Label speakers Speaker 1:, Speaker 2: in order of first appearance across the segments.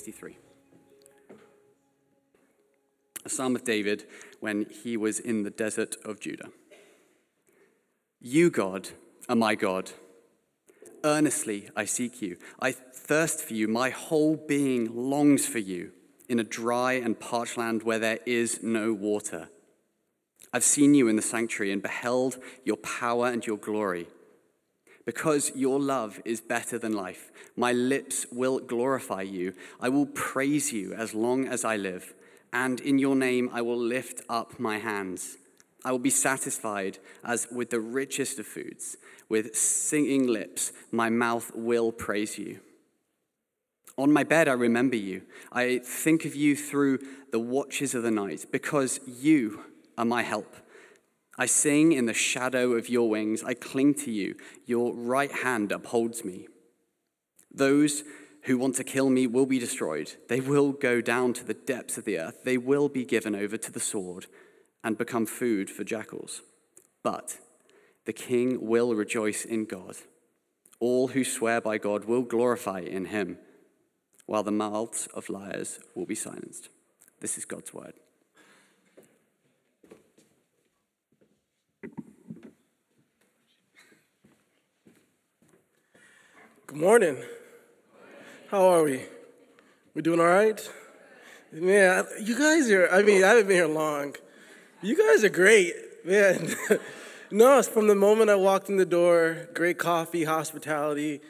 Speaker 1: Psalm 63. A psalm of David when he was in the desert of Judah. You, God, are my God. Earnestly I seek you. I thirst for you. My whole being longs for you in a dry and parched land where there is no water. I've seen you in the sanctuary and beheld your power and your glory. Because your love is better than life, my lips will glorify you. I will praise you as long as I live, and in your name I will lift up my hands. I will be satisfied as with the richest of foods. With singing lips, my mouth will praise you. On my bed, I remember you. I think of you through the watches of the night, because you are my help. I sing in the shadow of your wings. I cling to you. Your right hand upholds me. Those who want to kill me will be destroyed. They will go down to the depths of the earth. They will be given over to the sword and become food for jackals. But the king will rejoice in God. All who swear by God will glorify in him, while the mouths of liars will be silenced. This is God's word.
Speaker 2: Good morning. How are we? We doing all right? Man, you guys are, I mean, I haven't been here long. You guys are great, man. no, it's from the moment I walked in the door, great coffee, hospitality,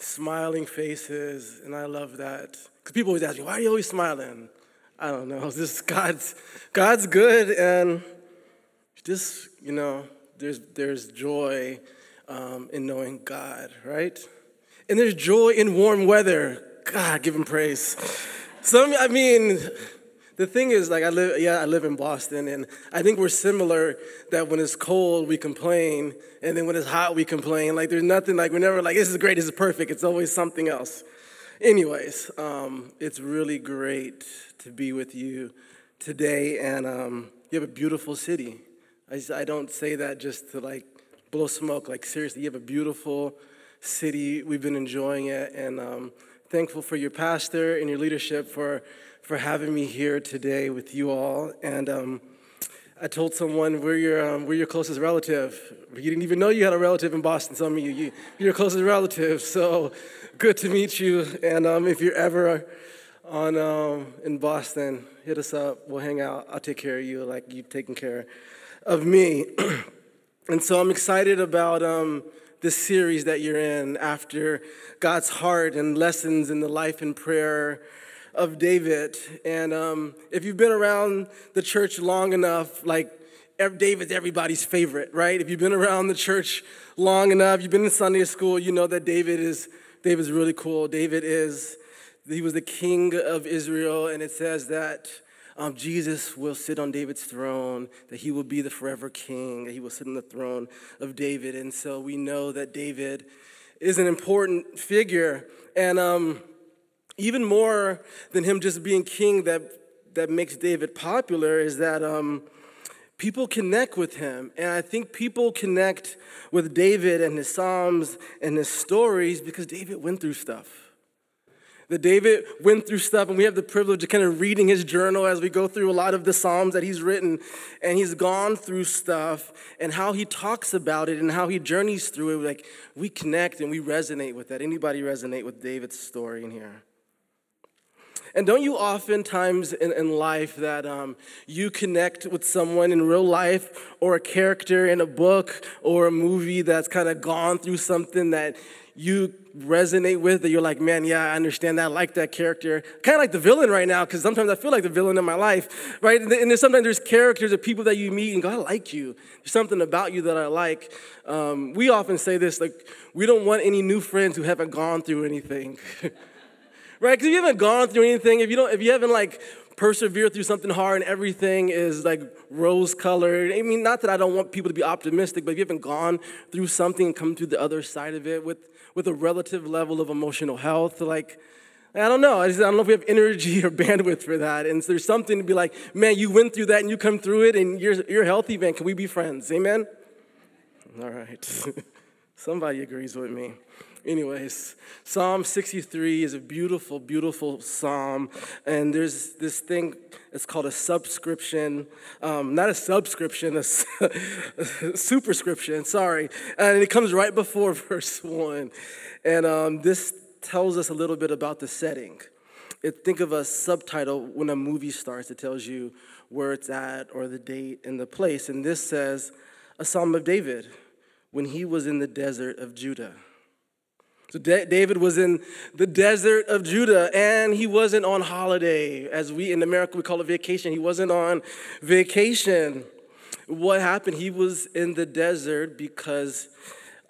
Speaker 2: smiling faces, and I love that. Because people always ask me, why are you always smiling? I don't know. This God's God's good, and just you know, there's there's joy um, in knowing God, right? And there's joy in warm weather. God, give him praise. Some, I mean, the thing is, like, I live, yeah, I live in Boston, and I think we're similar that when it's cold, we complain, and then when it's hot, we complain. Like, there's nothing, like, we're never like, this is great, this is perfect. It's always something else. Anyways, um, it's really great to be with you today, and um, you have a beautiful city. I, I don't say that just to, like, blow smoke. Like, seriously, you have a beautiful city. We've been enjoying it, and um, thankful for your pastor and your leadership for for having me here today with you all. And um, I told someone we're your um, we're your closest relative. You didn't even know you had a relative in Boston. Some of you, you you're your closest relative. So good to meet you. And um, if you're ever on um, in Boston, hit us up. We'll hang out. I'll take care of you like you've taken care of me. and so I'm excited about um, this series that you're in after God's heart and lessons in the life and prayer of David. And um, if you've been around the church long enough, like David's everybody's favorite, right? If you've been around the church long enough, you've been in Sunday school, you know that David is David's really cool. David is he was the king of Israel, and it says that um, Jesus will sit on David's throne, that he will be the forever king, that he will sit on the throne of David. And so we know that David is an important figure. And um, even more than him just being king that, that makes David popular is that um, people connect with him. And I think people connect with David and his Psalms and his stories because David went through stuff that David went through stuff, and we have the privilege of kind of reading his journal as we go through a lot of the Psalms that he's written. And he's gone through stuff, and how he talks about it and how he journeys through it. Like, we connect and we resonate with that. Anybody resonate with David's story in here? And don't you oftentimes in, in life that um, you connect with someone in real life or a character in a book or a movie that's kind of gone through something that you resonate with that you're like, man, yeah, I understand that. I like that character. Kind of like the villain right now, because sometimes I feel like the villain in my life, right? And there's sometimes there's characters or people that you meet and go, I like you. There's something about you that I like. Um, we often say this, like, we don't want any new friends who haven't gone through anything. right? Because if you haven't gone through anything, if you don't, if you haven't like persevered through something hard and everything is like rose colored. I mean, not that I don't want people to be optimistic, but if you haven't gone through something and come through the other side of it with with a relative level of emotional health. Like, I don't know. I, just, I don't know if we have energy or bandwidth for that. And so there's something to be like, man, you went through that and you come through it and you're, you're healthy, man. Can we be friends? Amen? All right. Somebody agrees with me. Anyways, Psalm 63 is a beautiful, beautiful psalm. And there's this thing, it's called a subscription. Um, not a subscription, a, a superscription, sorry. And it comes right before verse 1. And um, this tells us a little bit about the setting. It, think of a subtitle when a movie starts, it tells you where it's at or the date and the place. And this says, a psalm of David when he was in the desert of Judah. So David was in the desert of Judah and he wasn't on holiday. As we in America we call it vacation. He wasn't on vacation. What happened? He was in the desert because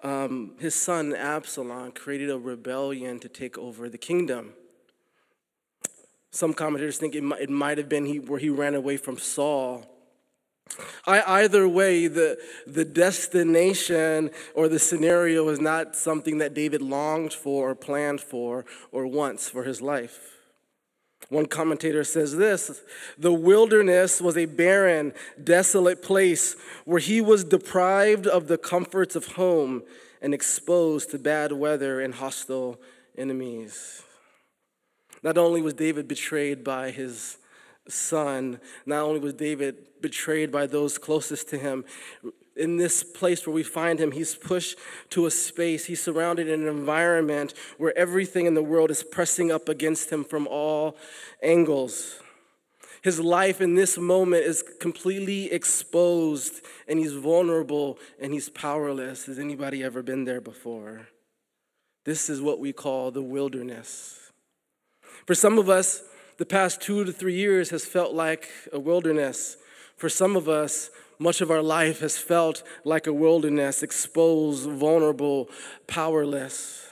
Speaker 2: um, his son Absalom created a rebellion to take over the kingdom. Some commentators think it might, it might have been he, where he ran away from Saul. I, either way, the, the destination or the scenario is not something that David longed for or planned for or wants for his life. One commentator says this The wilderness was a barren, desolate place where he was deprived of the comforts of home and exposed to bad weather and hostile enemies. Not only was David betrayed by his son, not only was David betrayed by those closest to him, in this place where we find him, he's pushed to a space, he's surrounded in an environment where everything in the world is pressing up against him from all angles. His life in this moment is completely exposed and he's vulnerable and he's powerless. Has anybody ever been there before? This is what we call the wilderness. For some of us, the past two to three years has felt like a wilderness. For some of us, much of our life has felt like a wilderness, exposed, vulnerable, powerless.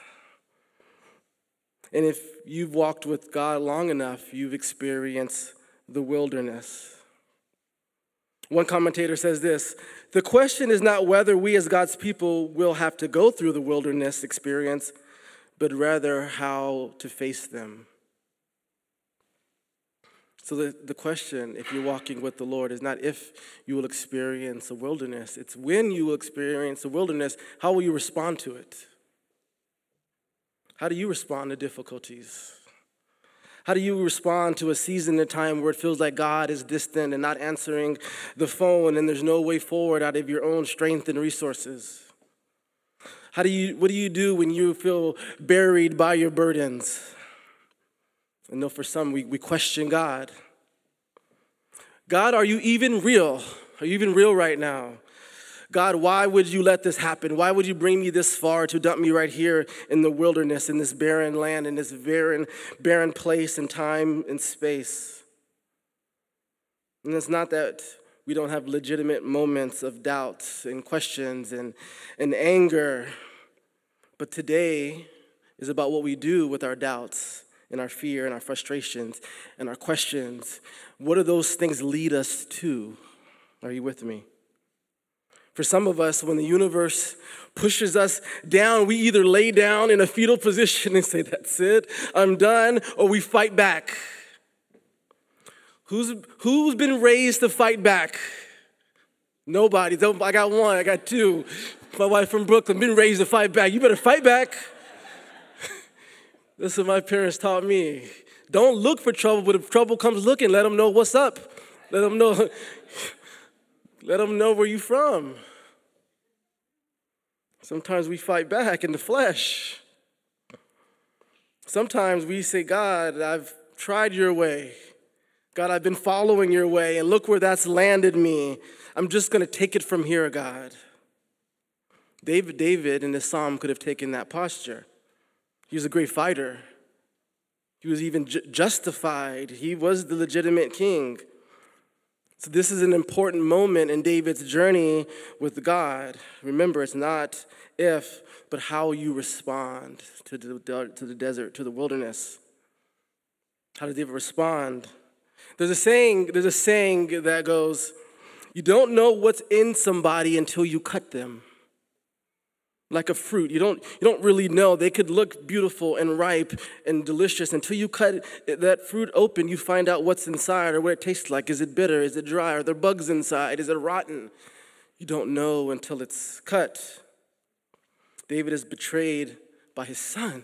Speaker 2: And if you've walked with God long enough, you've experienced the wilderness. One commentator says this The question is not whether we as God's people will have to go through the wilderness experience, but rather how to face them. So, the, the question, if you're walking with the Lord, is not if you will experience a wilderness, it's when you will experience a wilderness, how will you respond to it? How do you respond to difficulties? How do you respond to a season of time where it feels like God is distant and not answering the phone and there's no way forward out of your own strength and resources? How do you, what do you do when you feel buried by your burdens? I know for some, we, we question God. God, are you even real? Are you even real right now? God, why would you let this happen? Why would you bring me this far to dump me right here in the wilderness, in this barren land, in this barren, barren place and time and space? And it's not that we don't have legitimate moments of doubts and questions and, and anger, but today is about what we do with our doubts and our fear and our frustrations and our questions, what do those things lead us to? Are you with me? For some of us, when the universe pushes us down, we either lay down in a fetal position and say, That's it, I'm done, or we fight back. Who's, who's been raised to fight back? Nobody. I got one, I got two. My wife from Brooklyn, been raised to fight back. You better fight back. This is what my parents taught me. Don't look for trouble, but if trouble comes looking, let them know what's up. Let them know. let them know where you're from. Sometimes we fight back in the flesh. Sometimes we say, God, I've tried your way. God, I've been following your way, and look where that's landed me. I'm just going to take it from here, God. David, David in this psalm could have taken that posture. He was a great fighter. He was even ju- justified. He was the legitimate king. So, this is an important moment in David's journey with God. Remember, it's not if, but how you respond to the, to the desert, to the wilderness. How does David respond? There's a saying, there's a saying that goes, you don't know what's in somebody until you cut them like a fruit. You don't, you don't really know. They could look beautiful and ripe and delicious until you cut that fruit open, you find out what's inside or what it tastes like. Is it bitter? Is it dry? Are there bugs inside? Is it rotten? You don't know until it's cut. David is betrayed by his son.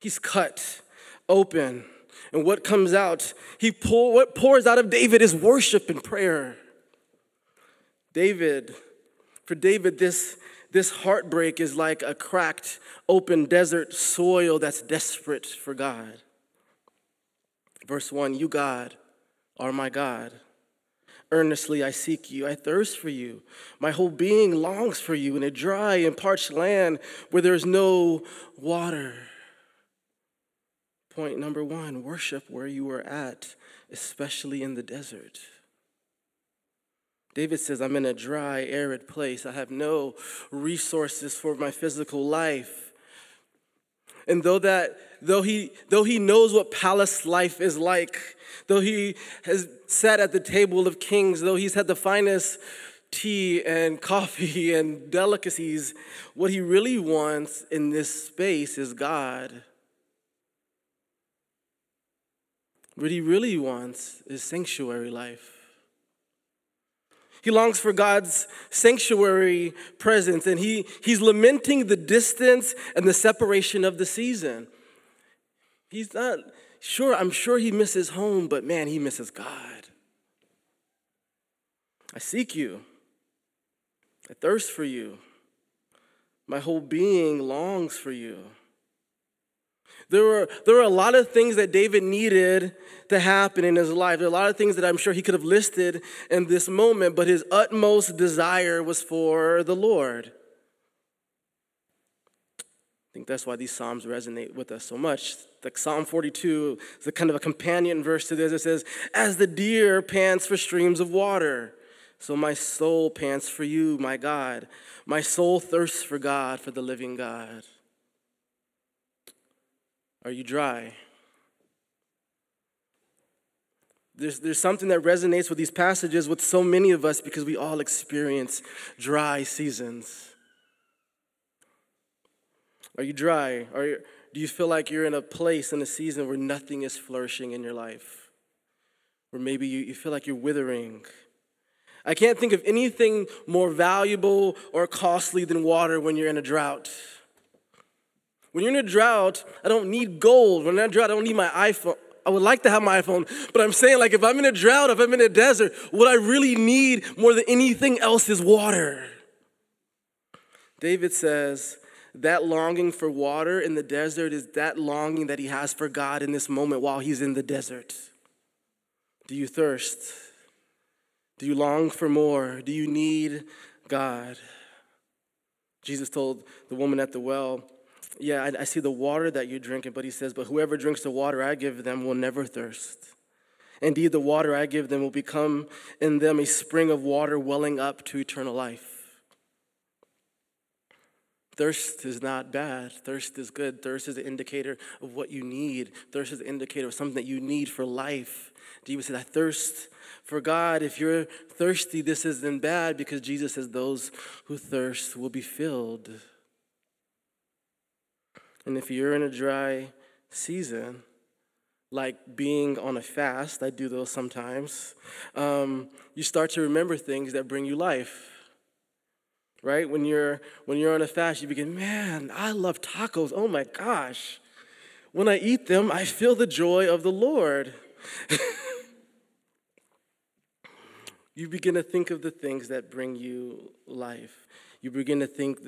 Speaker 2: He's cut open. And what comes out, he pour, what pours out of David is worship and prayer. David, for David, this, this heartbreak is like a cracked, open desert soil that's desperate for God. Verse 1 You, God, are my God. Earnestly I seek you. I thirst for you. My whole being longs for you in a dry and parched land where there's no water. Point number one worship where you are at, especially in the desert. David says, I'm in a dry, arid place. I have no resources for my physical life. And though that though he though he knows what palace life is like, though he has sat at the table of kings, though he's had the finest tea and coffee and delicacies, what he really wants in this space is God. What he really wants is sanctuary life. He longs for God's sanctuary presence, and he, he's lamenting the distance and the separation of the season. He's not sure, I'm sure he misses home, but man, he misses God. I seek you, I thirst for you, my whole being longs for you. There were, there were a lot of things that David needed to happen in his life. There are a lot of things that I'm sure he could have listed in this moment, but his utmost desire was for the Lord. I think that's why these Psalms resonate with us so much. Like Psalm 42 is a kind of a companion verse to this. It says, As the deer pants for streams of water, so my soul pants for you, my God. My soul thirsts for God, for the living God. Are you dry? There's, there's something that resonates with these passages with so many of us because we all experience dry seasons. Are you dry? Are you, do you feel like you're in a place in a season where nothing is flourishing in your life? Or maybe you, you feel like you're withering. I can't think of anything more valuable or costly than water when you're in a drought. When you're in a drought, I don't need gold. When I'm in a drought, I don't need my iPhone. I would like to have my iPhone, but I'm saying, like, if I'm in a drought, if I'm in a desert, what I really need more than anything else is water. David says, that longing for water in the desert is that longing that he has for God in this moment while he's in the desert. Do you thirst? Do you long for more? Do you need God? Jesus told the woman at the well, yeah, I, I see the water that you're drinking, but he says, But whoever drinks the water I give them will never thirst. Indeed, the water I give them will become in them a spring of water welling up to eternal life. Thirst is not bad. Thirst is good. Thirst is an indicator of what you need. Thirst is an indicator of something that you need for life. Jesus said, I thirst for God. If you're thirsty, this isn't bad because Jesus says, Those who thirst will be filled. And if you're in a dry season, like being on a fast, I do those sometimes, um, you start to remember things that bring you life. Right? When you're when you're on a fast, you begin, man, I love tacos. Oh my gosh. When I eat them, I feel the joy of the Lord. you begin to think of the things that bring you life you begin to think,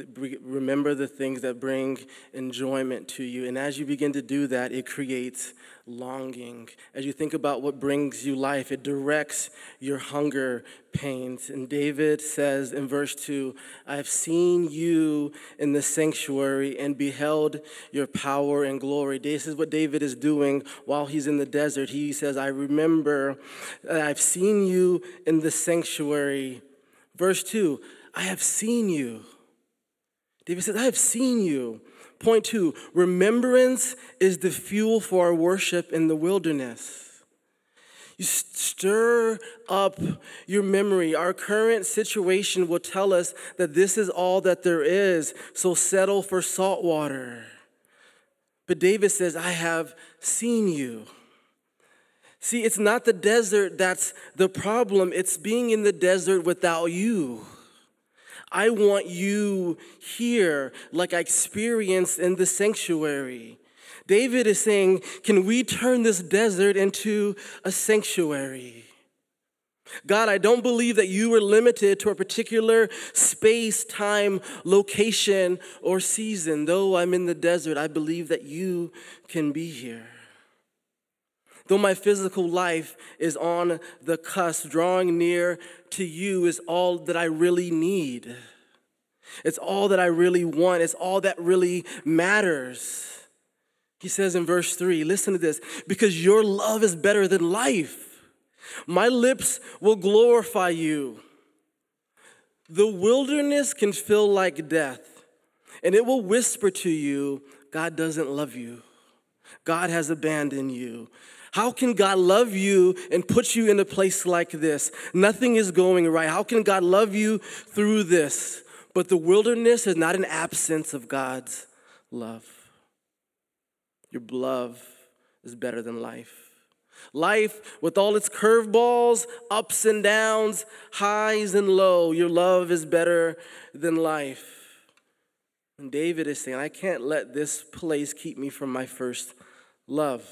Speaker 2: remember the things that bring enjoyment to you. And as you begin to do that, it creates longing. As you think about what brings you life, it directs your hunger pains. And David says in verse 2 I have seen you in the sanctuary and beheld your power and glory. This is what David is doing while he's in the desert. He says, I remember, I've seen you in the sanctuary. Verse 2 I have seen you. David says, I have seen you. Point two remembrance is the fuel for our worship in the wilderness. You stir up your memory. Our current situation will tell us that this is all that there is, so settle for salt water. But David says, I have seen you. See, it's not the desert that's the problem, it's being in the desert without you. I want you here, like I experienced in the sanctuary. David is saying, Can we turn this desert into a sanctuary? God, I don't believe that you were limited to a particular space, time, location, or season. Though I'm in the desert, I believe that you can be here. Though my physical life is on the cusp, drawing near to you is all that I really need. It's all that I really want. It's all that really matters. He says in verse 3, listen to this, because your love is better than life. My lips will glorify you. The wilderness can feel like death, and it will whisper to you, God doesn't love you. God has abandoned you. How can God love you and put you in a place like this? Nothing is going right. How can God love you through this? But the wilderness is not an absence of God's love. Your love is better than life. Life, with all its curveballs, ups and downs, highs and low, your love is better than life. And David is saying, I can't let this place keep me from my first love.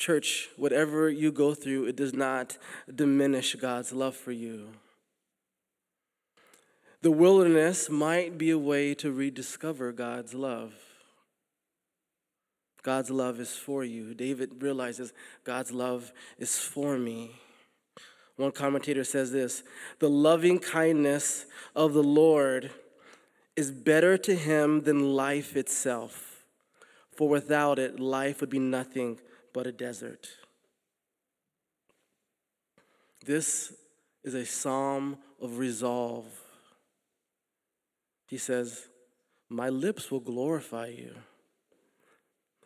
Speaker 2: Church, whatever you go through, it does not diminish God's love for you. The wilderness might be a way to rediscover God's love. God's love is for you. David realizes God's love is for me. One commentator says this The loving kindness of the Lord is better to him than life itself, for without it, life would be nothing but a desert. This is a psalm of resolve. He says, My lips will glorify you.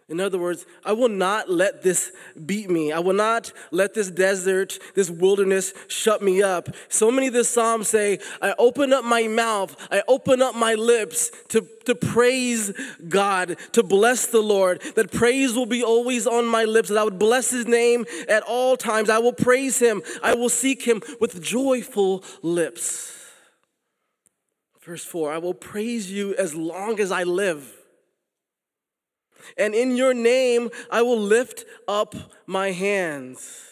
Speaker 2: In other words, I will not let this beat me. I will not let this desert, this wilderness shut me up. So many of the Psalms say, I open up my mouth, I open up my lips to, to praise God, to bless the Lord. That praise will be always on my lips, that I would bless his name at all times. I will praise him, I will seek him with joyful lips. Verse 4 I will praise you as long as I live and in your name I will lift up my hands.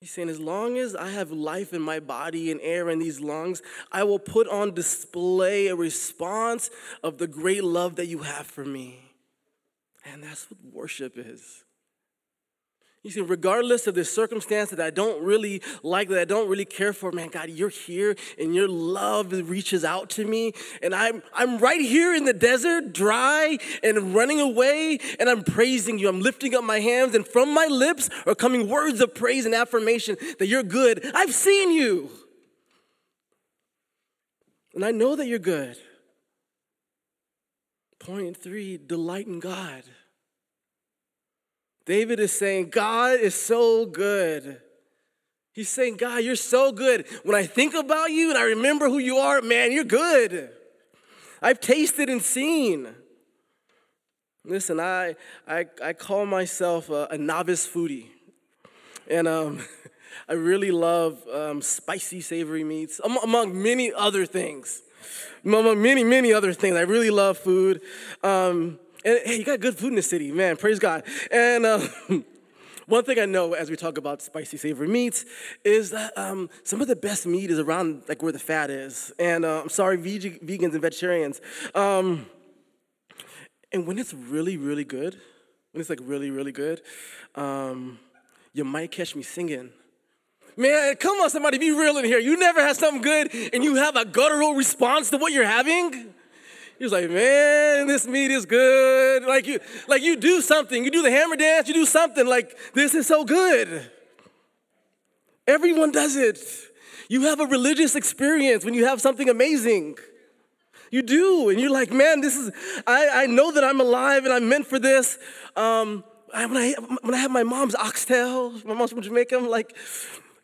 Speaker 2: He's saying, as long as I have life in my body and air in these lungs, I will put on display a response of the great love that you have for me. And that's what worship is. You see, regardless of the circumstance that I don't really like, that I don't really care for, man, God, you're here and your love reaches out to me. And I'm, I'm right here in the desert, dry and running away, and I'm praising you. I'm lifting up my hands, and from my lips are coming words of praise and affirmation that you're good. I've seen you. And I know that you're good. Point three delight in God. David is saying, God is so good. He's saying, God, you're so good. When I think about you and I remember who you are, man, you're good. I've tasted and seen. Listen, I, I, I call myself a, a novice foodie. And um, I really love um, spicy, savory meats, among many other things. Among many, many other things. I really love food. Um, and hey, you got good food in the city, man. Praise God. And uh, one thing I know as we talk about spicy savory meats is that um, some of the best meat is around like where the fat is. And uh, I'm sorry, veg- vegans and vegetarians. Um, and when it's really, really good, when it's like really, really good, um, you might catch me singing. Man, come on, somebody, be real in here. You never had something good and you have a guttural response to what you're having? He was like, man, this meat is good. Like you, like you do something. You do the hammer dance, you do something. Like, this is so good. Everyone does it. You have a religious experience when you have something amazing. You do. And you're like, man, this is, I, I know that I'm alive and I'm meant for this. Um, I, when, I, when I have my mom's oxtail, my mom's from Jamaica, I'm like,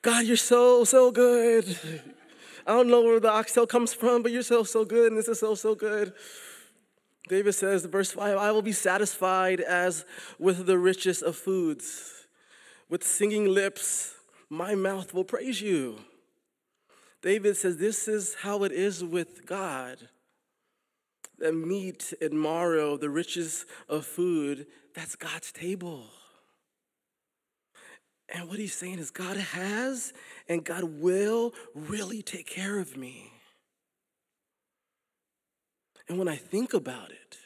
Speaker 2: God, you're so, so good. I don't know where the oxtail comes from, but you're so, so good, and this is so, so good. David says, verse 5 I will be satisfied as with the richest of foods. With singing lips, my mouth will praise you. David says, This is how it is with God. The meat and marrow, the riches of food, that's God's table. And what he's saying is, God has and God will really take care of me. And when I think about it,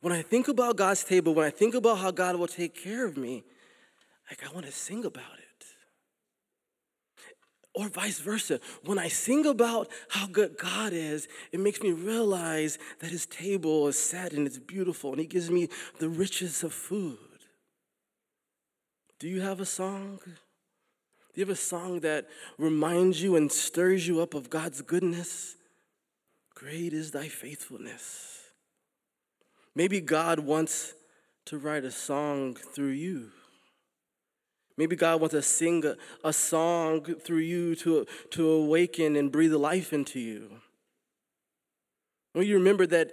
Speaker 2: when I think about God's table, when I think about how God will take care of me, like I want to sing about it. Or vice versa. When I sing about how good God is, it makes me realize that His table is set and it's beautiful and He gives me the riches of food. Do you have a song? Do you have a song that reminds you and stirs you up of God's goodness? Great is thy faithfulness. Maybe God wants to write a song through you. Maybe God wants to sing a, a song through you to, to awaken and breathe life into you. When you remember that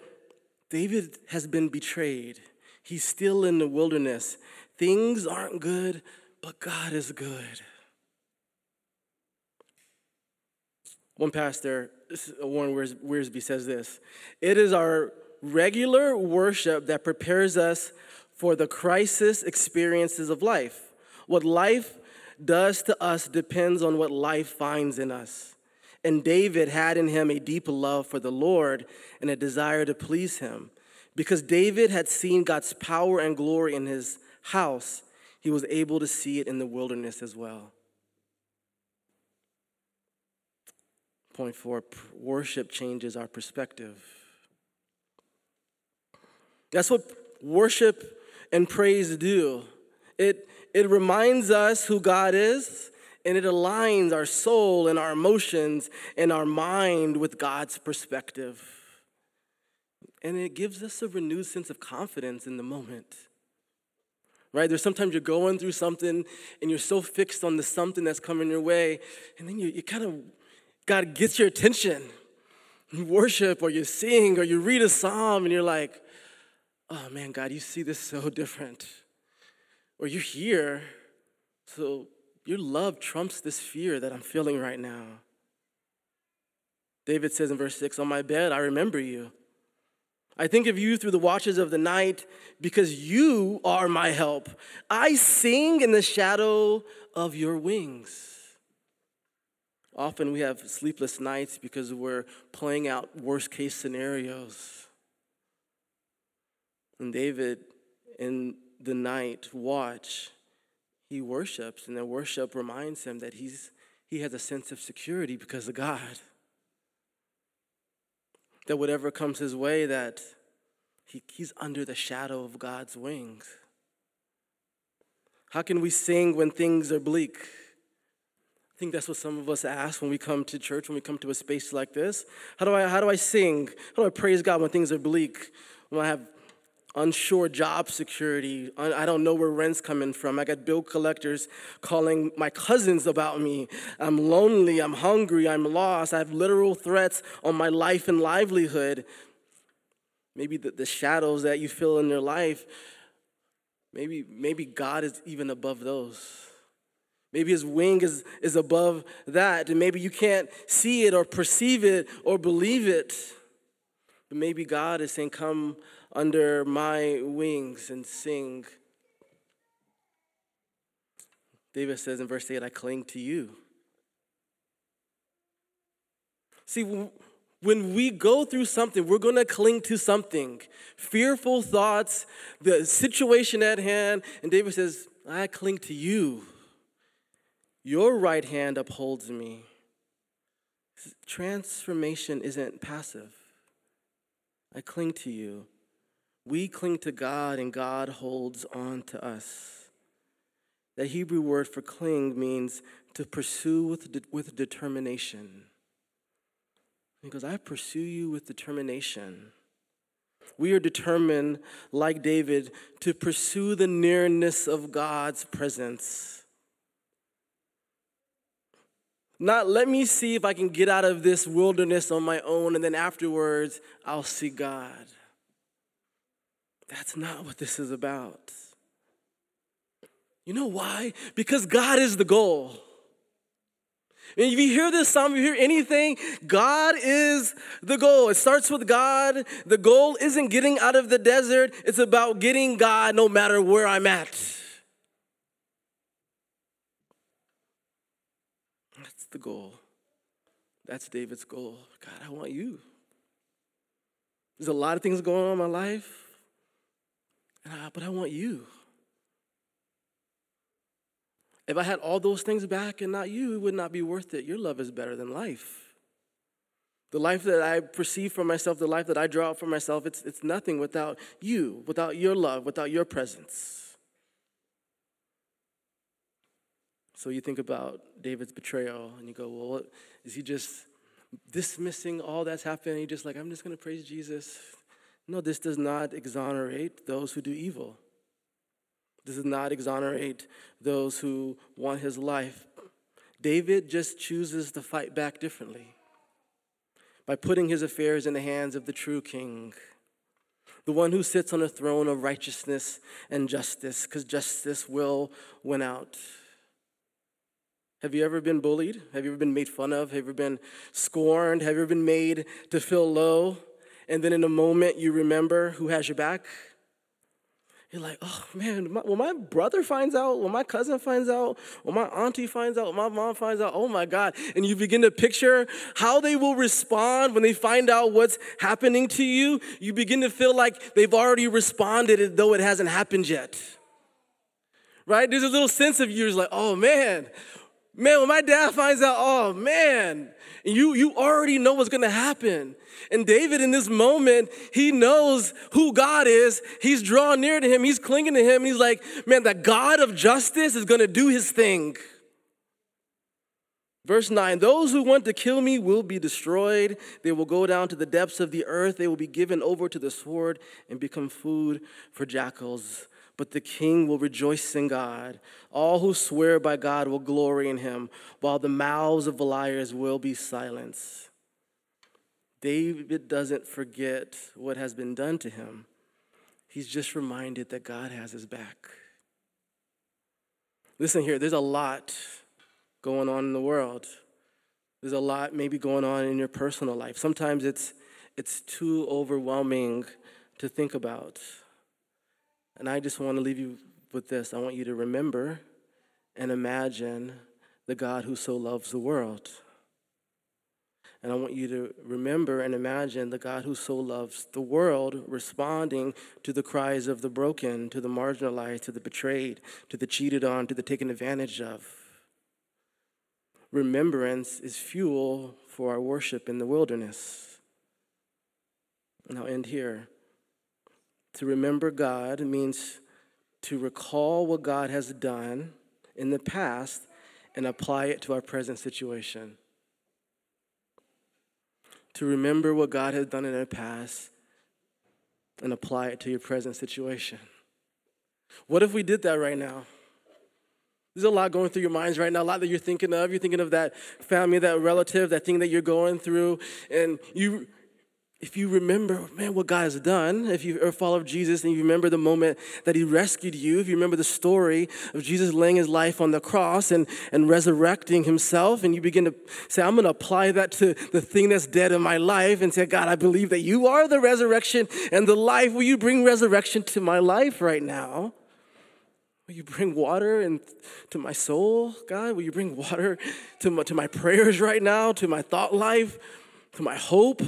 Speaker 2: David has been betrayed, he's still in the wilderness. Things aren't good, but God is good. One pastor, Warren Wiersbe, says this It is our regular worship that prepares us for the crisis experiences of life. What life does to us depends on what life finds in us. And David had in him a deep love for the Lord and a desire to please him. Because David had seen God's power and glory in his house, he was able to see it in the wilderness as well. Point four worship changes our perspective. That's what worship and praise do. It, it reminds us who God is, and it aligns our soul and our emotions and our mind with God's perspective. And it gives us a renewed sense of confidence in the moment. Right? There's sometimes you're going through something and you're so fixed on the something that's coming your way, and then you, you kind of, God gets your attention. You worship or you sing or you read a psalm and you're like, oh man, God, you see this so different or you're here, so your love trumps this fear that I'm feeling right now. David says in verse 6 On my bed, I remember you. I think of you through the watches of the night because you are my help. I sing in the shadow of your wings. Often we have sleepless nights because we're playing out worst case scenarios. And David, in the night watch, he worships, and the worship reminds him that he's, he has a sense of security because of God. That whatever comes his way, that he, he's under the shadow of God's wings. How can we sing when things are bleak? I think that's what some of us ask when we come to church, when we come to a space like this. How do I, how do I sing? How do I praise God when things are bleak? When I have unsure job security. I don't know where rent's coming from. I got bill collectors calling my cousins about me. I'm lonely, I'm hungry, I'm lost. I have literal threats on my life and livelihood. Maybe the, the shadows that you feel in your life, maybe, maybe God is even above those. Maybe his wing is, is above that, and maybe you can't see it or perceive it or believe it. But maybe God is saying, Come under my wings and sing. David says in verse 8, I cling to you. See, when we go through something, we're going to cling to something. Fearful thoughts, the situation at hand. And David says, I cling to you. Your right hand upholds me. Transformation isn't passive. I cling to you. We cling to God and God holds on to us. That Hebrew word for cling means to pursue with, de- with determination. He goes, I pursue you with determination. We are determined, like David, to pursue the nearness of God's presence. Not let me see if I can get out of this wilderness on my own, and then afterwards I'll see God. That's not what this is about. You know why? Because God is the goal. And if you hear this psalm, if you hear anything, God is the goal. It starts with God. The goal isn't getting out of the desert, it's about getting God no matter where I'm at. That's the goal. That's David's goal. God, I want you. There's a lot of things going on in my life, but I want you. If I had all those things back and not you, it would not be worth it. Your love is better than life. The life that I perceive for myself, the life that I draw out for myself, it's, it's nothing without you, without your love, without your presence. So you think about David's betrayal and you go, well, what, is he just dismissing all that's happening? He just like, I'm just going to praise Jesus. No, this does not exonerate those who do evil. This does not exonerate those who want his life. David just chooses to fight back differently by putting his affairs in the hands of the true king, the one who sits on a throne of righteousness and justice, because justice will win out. Have you ever been bullied? Have you ever been made fun of? Have you ever been scorned? Have you ever been made to feel low? And then in a moment you remember who has your back? You're like, oh man, my, when my brother finds out, when my cousin finds out, when my auntie finds out, when my mom finds out, oh my God. And you begin to picture how they will respond when they find out what's happening to you. You begin to feel like they've already responded though it hasn't happened yet. Right? There's a little sense of you, like, oh man, man, when my dad finds out, oh man, you, you already know what's gonna happen. And David, in this moment, he knows who God is. He's drawn near to him, he's clinging to him. He's like, man, the God of justice is gonna do his thing. Verse 9 Those who want to kill me will be destroyed. They will go down to the depths of the earth. They will be given over to the sword and become food for jackals. But the king will rejoice in God. All who swear by God will glory in him, while the mouths of the liars will be silenced. David doesn't forget what has been done to him. He's just reminded that God has his back. Listen here, there's a lot going on in the world. There's a lot maybe going on in your personal life. Sometimes it's it's too overwhelming to think about. And I just want to leave you with this. I want you to remember and imagine the God who so loves the world. And I want you to remember and imagine the God who so loves the world responding to the cries of the broken, to the marginalized, to the betrayed, to the cheated on, to the taken advantage of. Remembrance is fuel for our worship in the wilderness. And I'll end here. To remember God means to recall what God has done in the past and apply it to our present situation to remember what God has done in the past and apply it to your present situation. What if we did that right now? There's a lot going through your minds right now, a lot that you're thinking of. You're thinking of that family, that relative, that thing that you're going through, and you if you remember, man, what God has done, if you're a follower of Jesus and you remember the moment that He rescued you, if you remember the story of Jesus laying His life on the cross and, and resurrecting Himself, and you begin to say, I'm going to apply that to the thing that's dead in my life and say, God, I believe that you are the resurrection and the life. Will you bring resurrection to my life right now? Will you bring water and to my soul, God? Will you bring water to my, to my prayers right now, to my thought life, to my hope?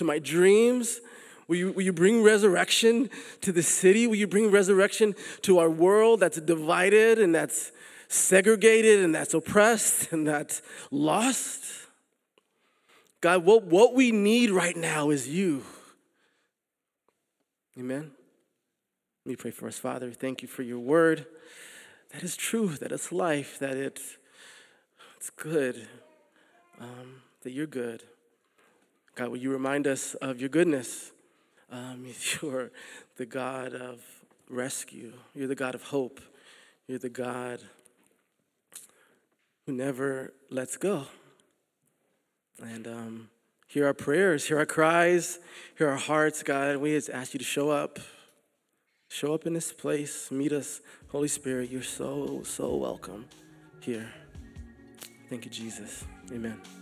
Speaker 2: To my dreams? Will you, will you bring resurrection to the city? Will you bring resurrection to our world that's divided and that's segregated and that's oppressed and that's lost? God, what, what we need right now is you. Amen. Let me pray for us, Father. Thank you for your word. That is true, that it's life, that it, it's good, um, that you're good. God, will you remind us of your goodness? Um, you're the God of rescue, you're the God of hope, you're the God who never lets go. And um, hear our prayers, hear our cries, hear our hearts, God. We just ask you to show up. Show up in this place. Meet us. Holy Spirit, you're so, so welcome here. Thank you, Jesus. Amen.